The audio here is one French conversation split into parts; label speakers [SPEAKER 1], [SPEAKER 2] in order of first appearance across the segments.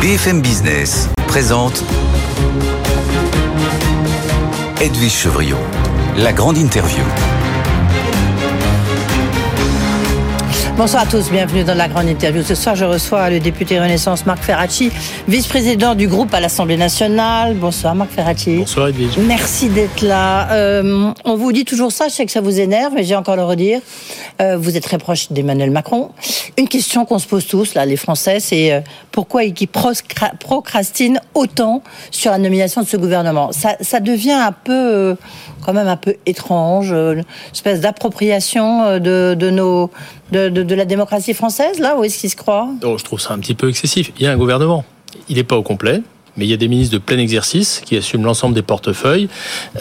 [SPEAKER 1] BFM Business présente Edwige Chevrillon, la grande interview.
[SPEAKER 2] Bonsoir à tous, bienvenue dans la grande interview. Ce soir, je reçois le député Renaissance Marc Ferracci, vice-président du groupe à l'Assemblée nationale. Bonsoir Marc Ferracci.
[SPEAKER 3] Bonsoir Edwige.
[SPEAKER 2] Merci d'être là. Euh, on vous dit toujours ça, je sais que ça vous énerve, mais j'ai encore le redire. Euh, vous êtes très proche d'Emmanuel Macron. Une question qu'on se pose tous, là, les Français, c'est euh, pourquoi ils procrastinent autant sur la nomination de ce gouvernement? Ça, ça devient un peu, quand même un peu étrange, une espèce d'appropriation de, de nos de, de, de, la démocratie française, là Où est-ce qu'il se croit
[SPEAKER 3] oh, Je trouve ça un petit peu excessif. Il y a un gouvernement. Il n'est pas au complet. Mais il y a des ministres de plein exercice qui assument l'ensemble des portefeuilles.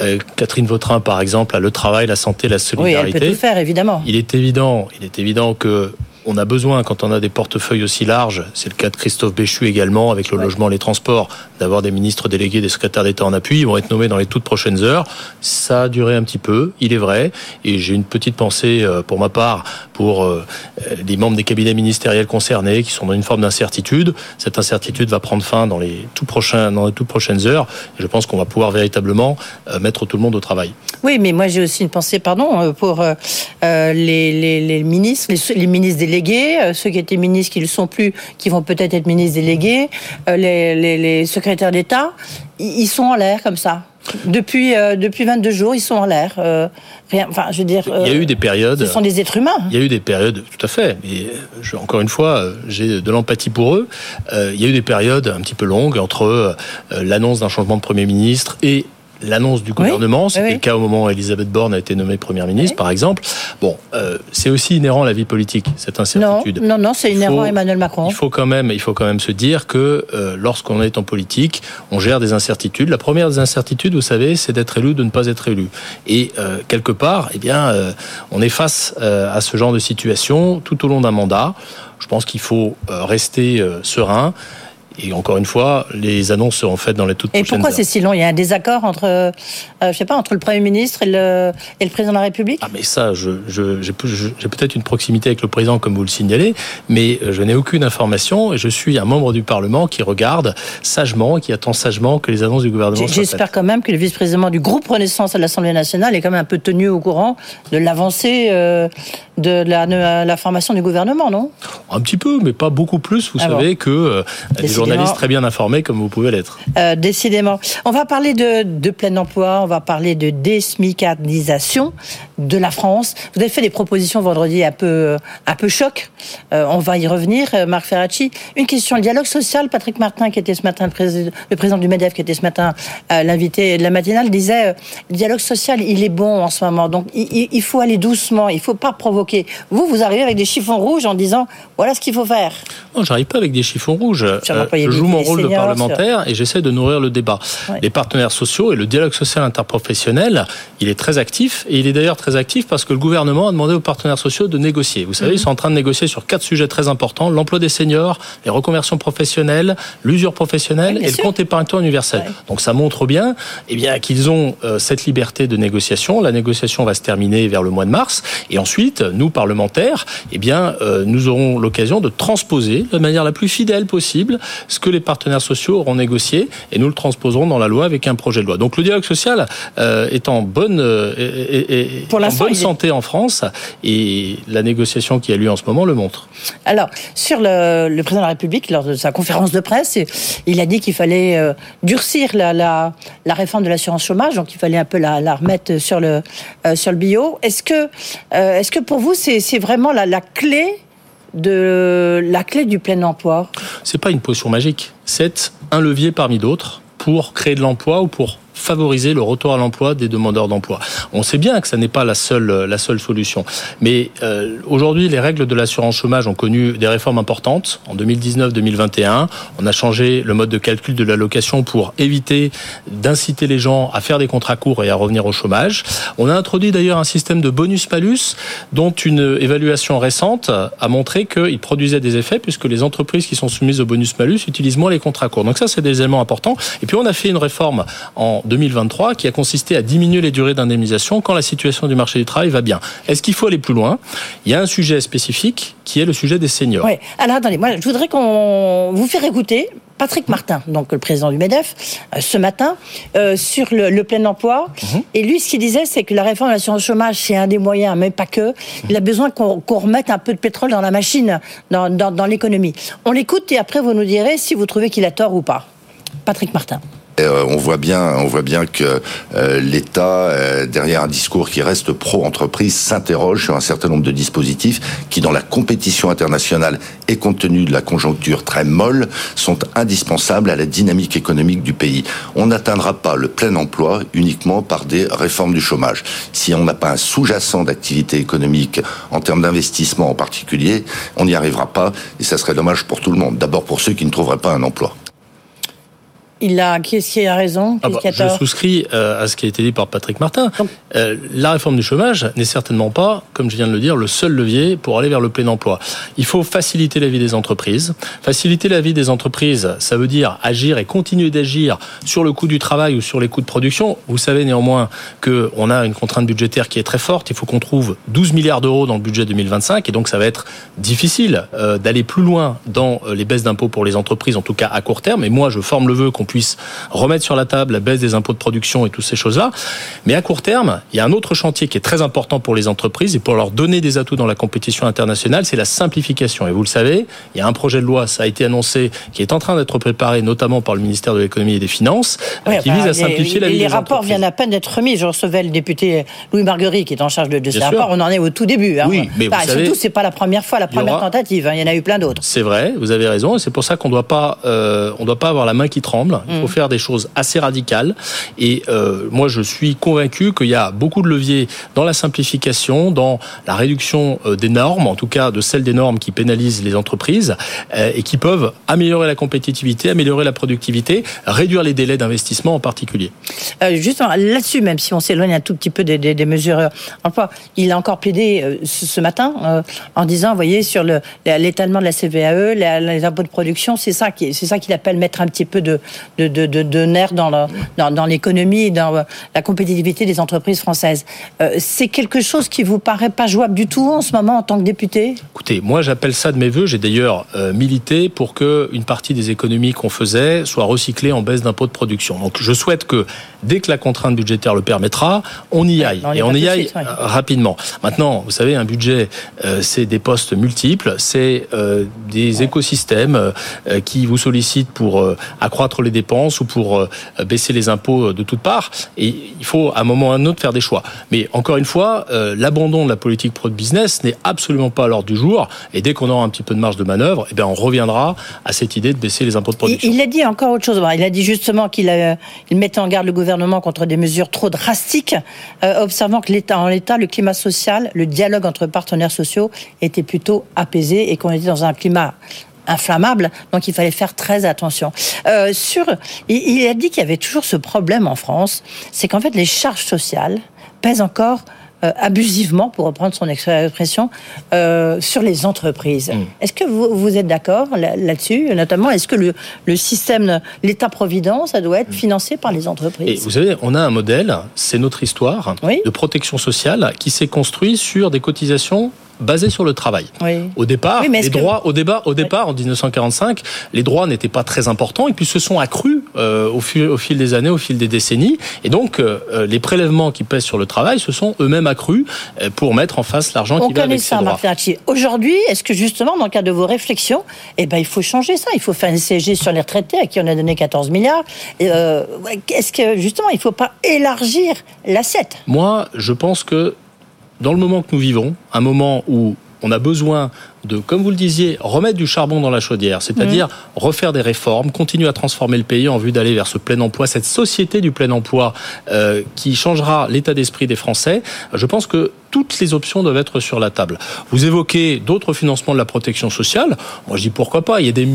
[SPEAKER 3] Euh, Catherine Vautrin, par exemple, a le travail, la santé, la solidarité.
[SPEAKER 2] Oui, elle peut tout faire, évidemment.
[SPEAKER 3] Il est évident, il est évident que on a besoin, quand on a des portefeuilles aussi larges, c'est le cas de Christophe Béchu également, avec le ouais. logement, les transports, d'avoir des ministres délégués, des secrétaires d'État en appui. Ils vont être nommés dans les toutes prochaines heures. Ça a duré un petit peu, il est vrai. Et j'ai une petite pensée euh, pour ma part pour euh, les membres des cabinets ministériels concernés qui sont dans une forme d'incertitude. Cette incertitude va prendre fin dans les, tout prochains, dans les toutes prochaines heures. Et je pense qu'on va pouvoir véritablement euh, mettre tout le monde au travail.
[SPEAKER 2] Oui, mais moi j'ai aussi une pensée, pardon, pour euh, les, les, les, ministres, les, les, ministres délégués, ceux qui étaient ministres qui ne le sont plus, qui vont peut-être être ministres délégués, les, les secrétaires d'État, ils sont en l'air comme ça. Depuis, euh, depuis 22 jours, ils sont en l'air. Euh, rien, enfin, je veux dire.
[SPEAKER 3] Euh, il y a eu des périodes.
[SPEAKER 2] Ce sont des êtres humains.
[SPEAKER 3] Il y a eu des périodes, tout à fait. Mais je, encore une fois, j'ai de l'empathie pour eux. il y a eu des périodes un petit peu longues entre l'annonce d'un changement de Premier ministre et l'annonce du gouvernement. Oui, C'était oui. le cas au moment où Elisabeth Borne a été nommée première ministre, oui. par exemple. Bon, euh, c'est aussi inhérent à la vie politique cette incertitude.
[SPEAKER 2] Non, non, non c'est inhérent à Emmanuel Macron.
[SPEAKER 3] Il faut quand même, il faut quand même se dire que euh, lorsqu'on est en politique, on gère des incertitudes. La première des incertitudes, vous savez, c'est d'être élu, de ne pas être élu. Et euh, quelque part, eh bien, on est face à ce genre de situation tout au long d'un mandat. Je pense qu'il faut rester serein. Et encore une fois, les annonces seront faites dans les toutes
[SPEAKER 2] et
[SPEAKER 3] prochaines
[SPEAKER 2] Et pourquoi c'est si long Il y a un désaccord entre, euh, je sais pas, entre le Premier ministre et le, et le président de la République?
[SPEAKER 3] Ah mais ça, je, je, j'ai peut-être une proximité avec le président, comme vous le signalez, mais je n'ai aucune information et je suis un membre du Parlement qui regarde sagement, qui attend sagement que les annonces du gouvernement soient
[SPEAKER 2] J'espère quand même que le vice-président du groupe Renaissance à l'Assemblée nationale est quand même un peu tenu au courant de l'avancée euh, de la, de la, formation du gouvernement, non?
[SPEAKER 3] Un petit peu, mais pas beaucoup plus. Vous ah savez bon. que euh, des journalistes très bien informés comme vous pouvez l'être.
[SPEAKER 2] Euh, décidément. On va parler de, de, plein emploi, on va parler de désmicardisation de la France. Vous avez fait des propositions vendredi un peu, un peu choc. Euh, on va y revenir, euh, Marc Ferracci. Une question, le dialogue social, Patrick Martin, qui était ce matin le président, le président du MEDEF, qui était ce matin euh, l'invité de la matinale, disait le dialogue social, il est bon en ce moment. Donc il, il faut aller doucement, il ne faut pas provoquer. Vous, vous arrivez avec des chiffons rouges en disant voilà ce qu'il faut faire.
[SPEAKER 3] Non, j'arrive pas avec des chiffons rouges. Euh, je joue mon rôle de parlementaire sur... et j'essaie de nourrir le débat. Ouais. Les partenaires sociaux et le dialogue social interprofessionnel, il est très actif et il est d'ailleurs très actif parce que le gouvernement a demandé aux partenaires sociaux de négocier. Vous savez, mm -hmm. ils sont en train de négocier sur quatre sujets très importants l'emploi des seniors, les reconversions professionnelles, l'usure professionnelle et sûr. le compte épargne-toi universel. Ouais. Donc ça montre bien, eh bien qu'ils ont euh, cette liberté de négociation. La négociation va se terminer vers le mois de mars et ensuite, nous parlementaires, eh bien euh, nous aurons l'occasion de transposer de manière la plus fidèle possible ce que les partenaires sociaux auront négocié et nous le transposerons dans la loi avec un projet de loi. Donc le dialogue social euh, est en bonne, euh, est, est, en bonne santé est... en France et la négociation qui a lieu en ce moment le montre.
[SPEAKER 2] Alors, sur le, le président de la République, lors de sa conférence de presse, il a dit qu'il fallait durcir la, la, la, réforme de l'assurance chômage, donc il fallait un peu la, la remettre sur le, euh, sur le bio. Est-ce que, euh, est-ce que pour vous, c'est vraiment la, la clé de la clé du plein emploi?
[SPEAKER 3] C'est pas une potion magique, c'est un levier parmi d'autres pour créer de l'emploi ou pour favoriser le retour à l'emploi des demandeurs d'emploi. On sait bien que ça n'est pas la seule, la seule solution. Mais euh, aujourd'hui, les règles de l'assurance chômage ont connu des réformes importantes. En 2019-2021, on a changé le mode de calcul de l'allocation pour éviter d'inciter les gens à faire des contrats courts et à revenir au chômage. On a introduit d'ailleurs un système de bonus-malus dont une évaluation récente a montré qu'il produisait des effets puisque les entreprises qui sont soumises au bonus-malus utilisent moins les contrats courts. Donc ça, c'est des éléments importants. Et puis on a fait une réforme en 2023 qui a consisté à diminuer les durées d'indemnisation quand la situation du marché du travail va bien. Est-ce qu'il faut aller plus loin? Il y a un sujet spécifique qui est le sujet des seniors.
[SPEAKER 2] Oui. Alors attendez, moi je voudrais qu'on vous faire écouter Patrick Martin, donc le président du MEDEF, euh, ce matin, euh, sur le, plein emploi. Mhm. Et lui, ce qu'il disait, c'est que la réforme de l'assurance chômage, c'est un des moyens, mais pas que. Il a besoin qu'on remette un peu de pétrole dans la machine, dans, dans l'économie. On l'écoute et après, vous nous direz si vous trouvez qu'il a tort ou pas. Patrick Martin.
[SPEAKER 4] Euh, on voit bien, on voit bien que euh, l'État, euh, derrière un discours qui reste pro-entreprise, s'interroge sur un certain nombre de dispositifs qui, dans la compétition internationale et compte tenu de la conjoncture très molle, sont indispensables à la dynamique économique du pays. On n'atteindra pas le plein emploi uniquement par des réformes du chômage. Si on n'a pas un sous-jacent d'activité économique en termes d'investissement en particulier, on n'y arrivera pas et ça serait dommage pour tout le monde. D'abord pour ceux qui ne trouveraient pas un emploi.
[SPEAKER 2] Il a, qui est-ce qui a raison?
[SPEAKER 3] Ah bah, Je souscris euh, à ce qui a été dit par Patrick Martin. Euh, la réforme du chômage n'est certainement pas, comme je viens de le dire, le seul levier pour aller vers le plein emploi. Il faut faciliter la vie des entreprises. Faciliter la vie des entreprises, ça veut dire agir et continuer d'agir sur le coût du travail ou sur les coûts de production. Vous savez néanmoins qu'on a une contrainte budgétaire qui est très forte. Il faut qu'on trouve 12 milliards d'euros dans le budget 2025 et donc ça va être difficile euh, d'aller plus loin dans les baisses d'impôts pour les entreprises, en tout cas à court terme. Et moi, je forme le vœu qu'on puisse remettre sur la table la baisse des impôts de production et toutes ces choses-là. Mais à court terme, il y a un autre chantier qui est très important pour les entreprises et pour leur donner des atouts dans la compétition internationale, c'est la simplification. Et vous le savez, il y a un projet de loi, ça a été annoncé, qui est en train d'être préparé notamment par le ministère de l'économie et des finances, qui vise à simplifier la vie
[SPEAKER 2] des Les rapports viennent à peine d'être remis. Je recevais le député Louis Marguerite qui est en charge de, de ces rapports. On en est au tout début. Hein.
[SPEAKER 3] Oui, mais vous savez,
[SPEAKER 2] surtout, c'est pas la première fois, la première tentative. Hein. Il y en a eu plein d'autres.
[SPEAKER 3] C'est vrai, vous avez raison. Et c'est pour ça qu'on doit pas, euh, on doit pas avoir la main qui tremble. Il faut faire des choses assez radicales. Et euh, moi, je suis convaincu qu'il y a beaucoup de leviers dans la simplification, dans la réduction euh, des normes, en tout cas de celles des normes qui pénalisent les entreprises euh, et qui peuvent améliorer la compétitivité, améliorer la productivité, réduire les délais d'investissement en particulier.
[SPEAKER 2] justement, là-dessus, même si on s'éloigne un tout petit peu des, des, mesures emploi, il a encore plaidé ce, matin en disant, vous voyez, sur l'étalement de la CVAE, les, impôts de production, c'est ça qui, c'est ça qu'il appelle mettre un petit peu de, de, de, de de nerfs dans, dans, l'économie et dans la compétitivité des entreprises françaises. Euh, c'est quelque chose qui vous paraît pas jouable du tout en ce moment en tant que député?
[SPEAKER 3] Écoutez, moi j'appelle ça de mes voeux. J'ai d'ailleurs euh, milité pour que une partie des économies qu'on faisait soit recyclée en baisse d'impôts de production. Donc je souhaite que dès que la contrainte budgétaire le permettra, on y aille et on y aille rapidement. Maintenant, vous savez, un budget, euh, c'est des postes multiples, c'est des écosystèmes qui vous sollicitent pour accroître les dépenses ou pour euh, baisser les impôts de toutes parts. Et il faut à un moment ou à un autre faire des choix. Mais encore une fois, euh, l'abandon de la politique pro-business n'est absolument pas à l'ordre du jour. Et dès qu'on aura un petit peu de marge de manœuvre, eh bien, on reviendra à cette idée de baisser les impôts de production.
[SPEAKER 2] Il, a dit encore autre chose. Il a dit justement qu'il mettait en garde le gouvernement contre des mesures trop drastiques, euh, observant que l'État, en l'État, le climat social, le dialogue entre partenaires sociaux était plutôt apaisé et qu'on était dans un climat inflammable, donc il fallait faire très attention. Euh, sur, il, a dit qu'il y avait toujours ce problème en France, c'est qu'en fait les charges sociales pèsent encore euh, abusivement, pour reprendre son expression, euh, sur les entreprises. Mm. Est-ce que vous, vous êtes d'accord là-dessus? Notamment, est-ce que le, le système, l'État-providence, ça doit être mm. financé par les entreprises?
[SPEAKER 3] Et Vous savez, on a un modèle, c'est notre histoire, de protection sociale qui s'est construit sur des cotisations basé sur le travail. Au départ, les droits, au débat, au départ, en 1945, les droits n'étaient pas très importants et puis se sont accrus euh, au, fil, au fil des années, au fil des décennies. Et donc, euh, euh, les prélèvements qui pèsent sur le travail se sont eux-mêmes accrus pour mettre en face l'argent qui va avec ça, ces
[SPEAKER 2] Aujourd'hui, est-ce que justement, dans le cadre de vos réflexions, eh ben, il faut changer ça? Il faut faire une CG sur les retraités à qui on a donné 14 milliards. est-ce que justement, il ne faut pas élargir l'assiette?
[SPEAKER 3] Moi, je pense que dans le moment que nous vivons, un moment où on a besoin de, comme vous le disiez, remettre du charbon dans la chaudière, c'est-à-dire mmh. refaire des réformes, continuer à transformer le pays en vue d'aller vers ce plein emploi, cette société du plein emploi euh, qui changera l'état d'esprit des Français. Je pense que toutes les options doivent être sur la table. Vous évoquez d'autres financements de la protection sociale. Moi, je dis pourquoi pas. Il y a des, il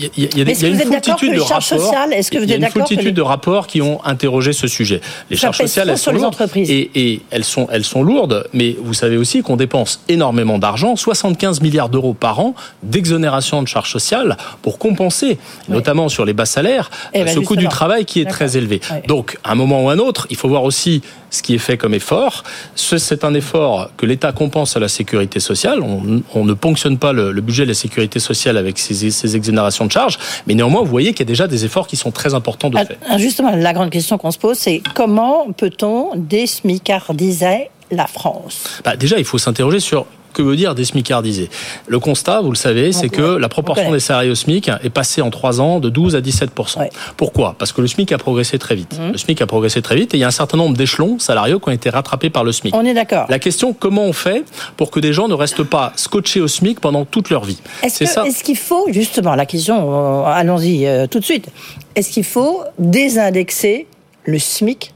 [SPEAKER 3] y a, il y a,
[SPEAKER 2] il y a une de rapports. Est-ce que vous êtes
[SPEAKER 3] d'accord une de rapports qui ont interrogé ce sujet. Les charges sociales, elles sont
[SPEAKER 2] les entreprises.
[SPEAKER 3] Et, et, elles sont, elles sont lourdes. Mais vous savez aussi qu'on dépense énormément d'argent, 75 milliards milliards d'euros par an d'exonération de charges sociales pour compenser, notamment sur les bas salaires, eh ben, ce coût du travail qui est très élevé. Donc, à un moment ou à un autre, il faut voir aussi ce qui est fait comme effort. C'est un effort que l'État compense à la sécurité sociale. On, ne ponctionne pas le, budget de la sécurité sociale avec ces, ces exonérations de charges, mais néanmoins, vous voyez qu'il y a déjà des efforts qui sont très importants de ah, fait.
[SPEAKER 2] Justement, la grande question qu'on se pose, c'est comment peut-on désmicardiser la France?
[SPEAKER 3] Bah, Déjà, il faut s'interroger sur que veut dire désmicardiser Le constat, vous le savez, c'est que la proportion des salariés au SMIC est passée en trois ans de 12 à 17% Pourquoi? Parce que le SMIC a progressé très vite. Mmh. Le SMIC a progressé très vite et il y a un certain nombre d'échelons salariaux qui ont été rattrapés par le SMIC.
[SPEAKER 2] On est d'accord.
[SPEAKER 3] La question, comment on fait pour que des gens ne restent pas scotchés au SMIC pendant toute leur vie?
[SPEAKER 2] Est-ce est qu'il faut, justement, la question, euh, allons-y euh, tout de suite, est-ce qu'il faut désindexer le SMIC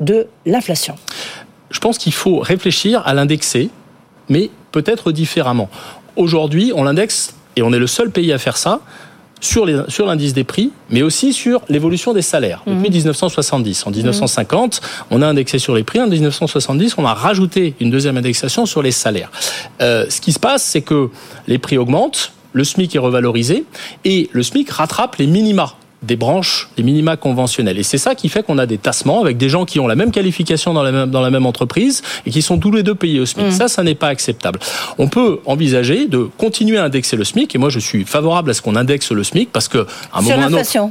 [SPEAKER 2] de l'inflation?
[SPEAKER 3] Je pense qu'il faut réfléchir à l'indexer, mais peut-être différemment. Aujourd'hui, on l'indexe, et on est le seul pays à faire ça, sur l'indice des prix, mais aussi sur l'évolution des salaires. Mhm. Depuis 1970. En 1950, on a indexé sur les prix. En 1970, on a rajouté une deuxième indexation sur les salaires. Euh, ce qui se passe, c'est que les prix augmentent, le SMIC est revalorisé, et le SMIC rattrape les minima des branches, des minima conventionnels. Et c'est ça qui fait qu'on a des tassements avec des gens qui ont la même qualification dans la même, dans la même entreprise et qui sont tous les deux payés au SMIC. Mm. Ça, ça n'est pas acceptable. On peut envisager de continuer à indexer le SMIC et moi je suis favorable à ce qu'on indexe le SMIC parce que
[SPEAKER 2] à un moment un autre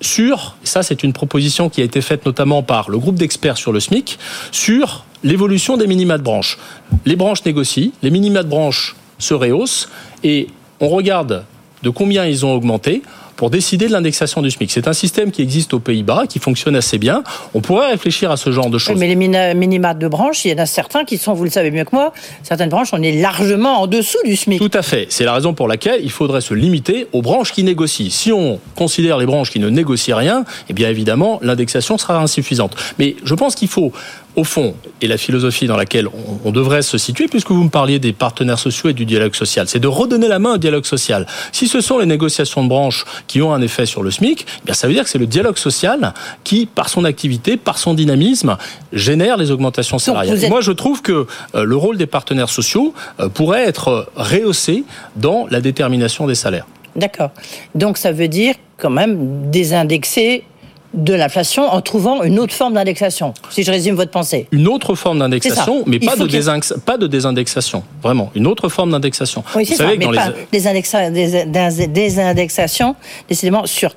[SPEAKER 3] sur, ça c'est une proposition qui a été faite notamment par le groupe d'experts sur le SMIC, sur l'évolution des minima de branche. Les branches négocient, les minima de branche se rehaussent et on regarde de combien ils ont augmenté pour décider de l'indexation du SMIC. C'est un système qui existe aux Pays-Bas, qui fonctionne assez bien. On pourrait réfléchir à ce genre de choses.
[SPEAKER 2] mais les minima de branches, il y en a certains qui sont, vous le savez mieux que moi, certaines branches, on est largement en dessous du SMIC.
[SPEAKER 3] Tout à fait. C'est la raison pour laquelle il faudrait se limiter aux branches qui négocient. Si on considère les branches qui ne négocient rien, eh bien évidemment, l'indexation sera insuffisante. Mais je pense qu'il faut au fond, et la philosophie dans laquelle on, devrait se situer, puisque vous me parliez des partenaires sociaux et du dialogue social, c'est de redonner la main au dialogue social. Si ce sont les négociations de branche qui ont un effet sur le SMIC, eh bien ça veut dire que c'est le dialogue social qui, par son activité, par son dynamisme, génère les augmentations salariales. Moi, je trouve que euh, le rôle des partenaires sociaux euh, pourrait être rehaussé dans la détermination des salaires.
[SPEAKER 2] D'accord. Donc ça veut dire quand même désindexer de l'inflation en trouvant une autre forme d'indexation, si je résume votre pensée.
[SPEAKER 3] Une autre forme d'indexation, mais pas de, pas de désindexation, vraiment, une autre forme d'indexation.
[SPEAKER 2] Oui, c'est ça, mais pas des, désindexations, décidément, sur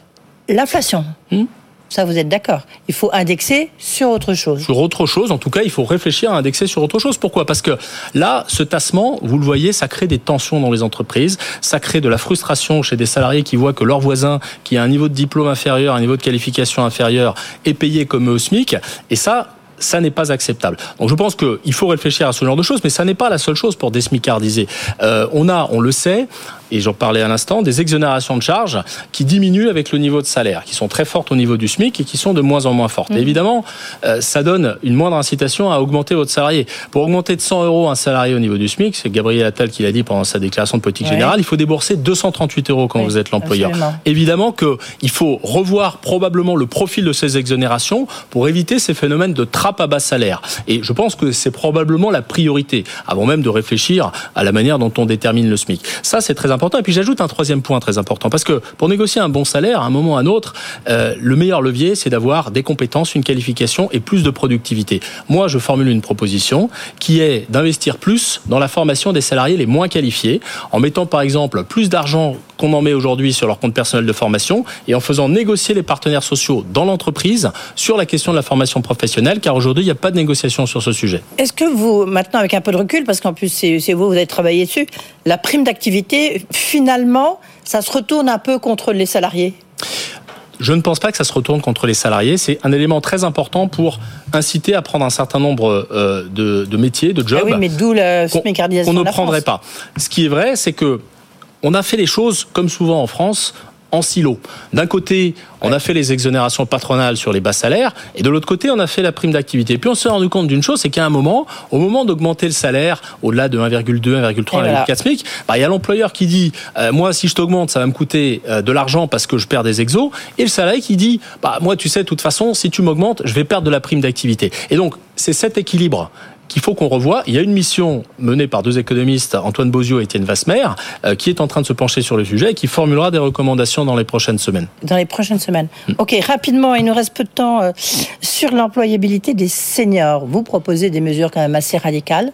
[SPEAKER 2] l'inflation. Hmm ça, vous êtes d'accord. Il faut indexer sur autre chose.
[SPEAKER 3] Sur autre chose, en tout cas, il faut réfléchir à indexer sur autre chose. Pourquoi? Parce que là, ce tassement, vous le voyez, ça crée des tensions dans les entreprises, ça crée de la frustration chez des salariés qui voient que leur voisin, qui a un niveau de diplôme inférieur, un niveau de qualification inférieur, est payé comme au SMIC. Et ça, ça n'est pas acceptable. Donc je pense qu'il faut réfléchir à ce genre de choses, mais ça n'est pas la seule chose pour désmicardiser. Euh, on a, on le sait, et j'en parlais à l'instant, des exonérations de charges qui diminuent avec le niveau de salaire, qui sont très fortes au niveau du SMIC et qui sont de moins en moins fortes. Mmh. évidemment, euh, ça donne une moindre incitation à augmenter votre salarié. Pour augmenter de 100 euros un salarié au niveau du SMIC, c'est Gabriel Attal qui l'a dit pendant sa déclaration de politique générale, il faut débourser 238 euros quand vous êtes l'employeur. Évidemment qu'il faut revoir probablement le profil de ces exonérations pour éviter ces phénomènes de trappe à bas salaire. Et je pense que c'est probablement la priorité, avant même de réfléchir à la manière dont on détermine le SMIC. Ça, c'est très important. Et puis j'ajoute un troisième point très important, parce que pour négocier un bon salaire, à un moment ou à un autre, euh, le meilleur levier, c'est d'avoir des compétences, une qualification et plus de productivité. Moi, je formule une proposition qui est d'investir plus dans la formation des salariés les moins qualifiés, en mettant par exemple plus d'argent qu'on en met aujourd'hui sur leur compte personnel de formation et en faisant négocier les partenaires sociaux dans l'entreprise sur la question de la formation professionnelle, car aujourd'hui, il n'y a pas de négociation sur ce sujet.
[SPEAKER 2] Est-ce que vous, maintenant avec un peu de recul, parce qu'en plus c'est vous, vous avez travaillé dessus, la prime d'activité, finalement, ça se retourne un peu contre les salariés
[SPEAKER 3] je ne pense pas que ça se retourne contre les salariés. C'est un élément très important pour inciter à prendre un certain nombre euh, de, métiers, de jobs.
[SPEAKER 2] Ah oui, mais d'où la
[SPEAKER 3] qu'on ne prendrait pas. Ce qui est vrai, c'est que on a fait les choses comme souvent en France en silo. D'un côté, on a fait les exonérations patronales sur les bas salaires, et de l'autre côté, on a fait la prime d'activité. Et puis on s'est rendu compte d'une chose, c'est qu'à un moment, au moment d'augmenter le salaire au-delà de 1,2, 1,3, 1,4 SMIC, bah, il y a l'employeur qui dit, euh, moi, si je t'augmente, ça va me coûter euh, de l'argent parce que je perds des exos, et le salarié qui dit, bah, moi, tu sais, de toute façon, si tu m'augmentes, je vais perdre de la prime d'activité. Et donc, c'est cet équilibre qu'il faut qu'on revoie. Il y a une mission menée par deux économistes, Antoine Bozio et Étienne Vasmer, euh, qui est en train de se pencher sur le sujet et qui formulera des recommandations dans les prochaines semaines.
[SPEAKER 2] Dans les prochaines semaines. Mm. Ok, rapidement, il nous reste peu de temps euh, sur l'employabilité des seniors. Vous proposez des mesures quand même assez radicales,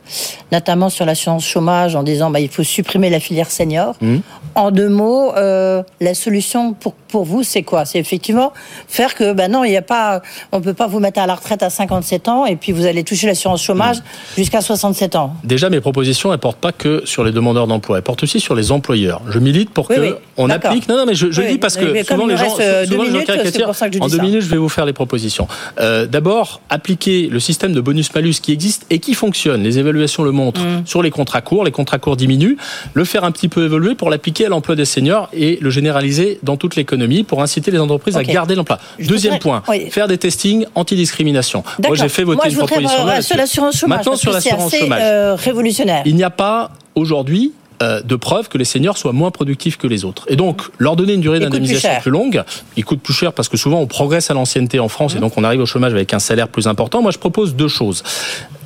[SPEAKER 2] notamment sur l'assurance chômage, en disant bah, il faut supprimer la filière senior. Mm. En deux mots, euh, la solution pour pour vous, c'est quoi? C'est effectivement faire que, ben non, il n'y a pas, on peut pas vous mettre à la retraite à 57 ans et puis vous allez toucher l'assurance chômage jusqu'à 67 ans.
[SPEAKER 3] Déjà, mes propositions, elles portent pas que sur les demandeurs d'emploi, elles portent aussi sur les employeurs. Je milite pour que on applique. Non, non, mais je, je dis parce que souvent les gens,
[SPEAKER 2] euh, souvent minutes,
[SPEAKER 3] en deux minutes, je vais vous faire les propositions. Euh, D'abord, appliquer le système de bonus-malus qui existe et qui fonctionne. Les évaluations le montrent mm. sur les contrats courts. Les contrats courts diminuent. Le faire un petit peu évoluer pour l'appliquer à l'emploi des seniors et le généraliser dans toute l'économie pour inciter les entreprises à garder l'emploi. Deuxième point, faire des testings anti-discrimination. Moi, j'ai fait voter une proposition là
[SPEAKER 2] sur l'assurance chômage.
[SPEAKER 3] Maintenant, sur l'assurance chômage.
[SPEAKER 2] Euh, révolutionnaire.
[SPEAKER 3] Il n'y a pas aujourd'hui euh, de preuve que les seniors soient moins productifs que les autres. Et donc, leur donner une durée d'indemnisation plus, longue, il coûte plus cher parce que souvent on progresse à l'ancienneté en France et mmh. donc on arrive au chômage avec un salaire plus important. Moi, je propose deux choses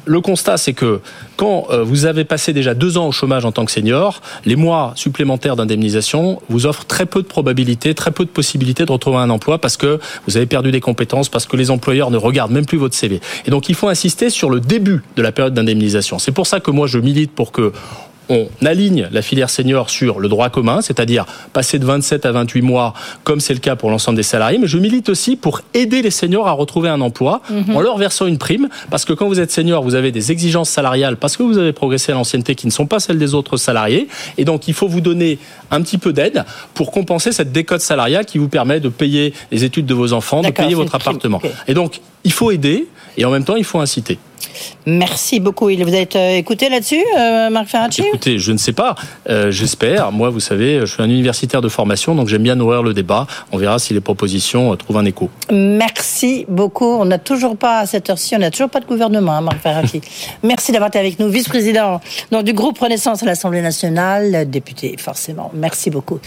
[SPEAKER 3] le constat, c'est que quand euh, vous avez passé déjà deux ans au chômage en tant que senior, les mois supplémentaires d'indemnisation vous offrent très peu de probabilités, très peu de possibilités de retrouver un emploi parce que vous avez perdu des compétences, parce que les employeurs ne regardent même plus votre CV. Et donc, il faut insister sur le début de la période d'indemnisation. C'est pour ça que moi, je milite pour que on aligne la filière senior sur le droit commun, c'est-à-dire passer de 27 à 28 mois, comme c'est le cas pour l'ensemble des salariés. Mais je milite aussi pour aider les seniors à retrouver un emploi mhm. en leur versant une prime, parce que quand vous êtes senior, vous avez des exigences salariales, parce que vous avez progressé à l'ancienneté qui ne sont pas celles des autres salariés. Et donc, il faut vous donner un petit peu d'aide pour compenser cette décote salariale qui vous permet de payer les études de vos enfants, de payer votre appartement. Et donc, il faut aider et en même temps, il faut inciter.
[SPEAKER 2] Merci beaucoup. Vous êtes euh, écouté là-dessus, euh, Marc Ferracci?
[SPEAKER 3] Écoutez, je ne sais pas. Euh, j'espère. Moi, vous savez, je suis un universitaire de formation, donc j'aime bien nourrir le débat. On verra si les propositions trouvent un écho.
[SPEAKER 2] Merci beaucoup. On n'a toujours pas, à cette heure-ci, on n'a toujours pas de gouvernement, hein, Marc Ferracci. Merci d'avoir été avec nous, vice-président du groupe Renaissance à l'Assemblée nationale, député, forcément. Merci beaucoup.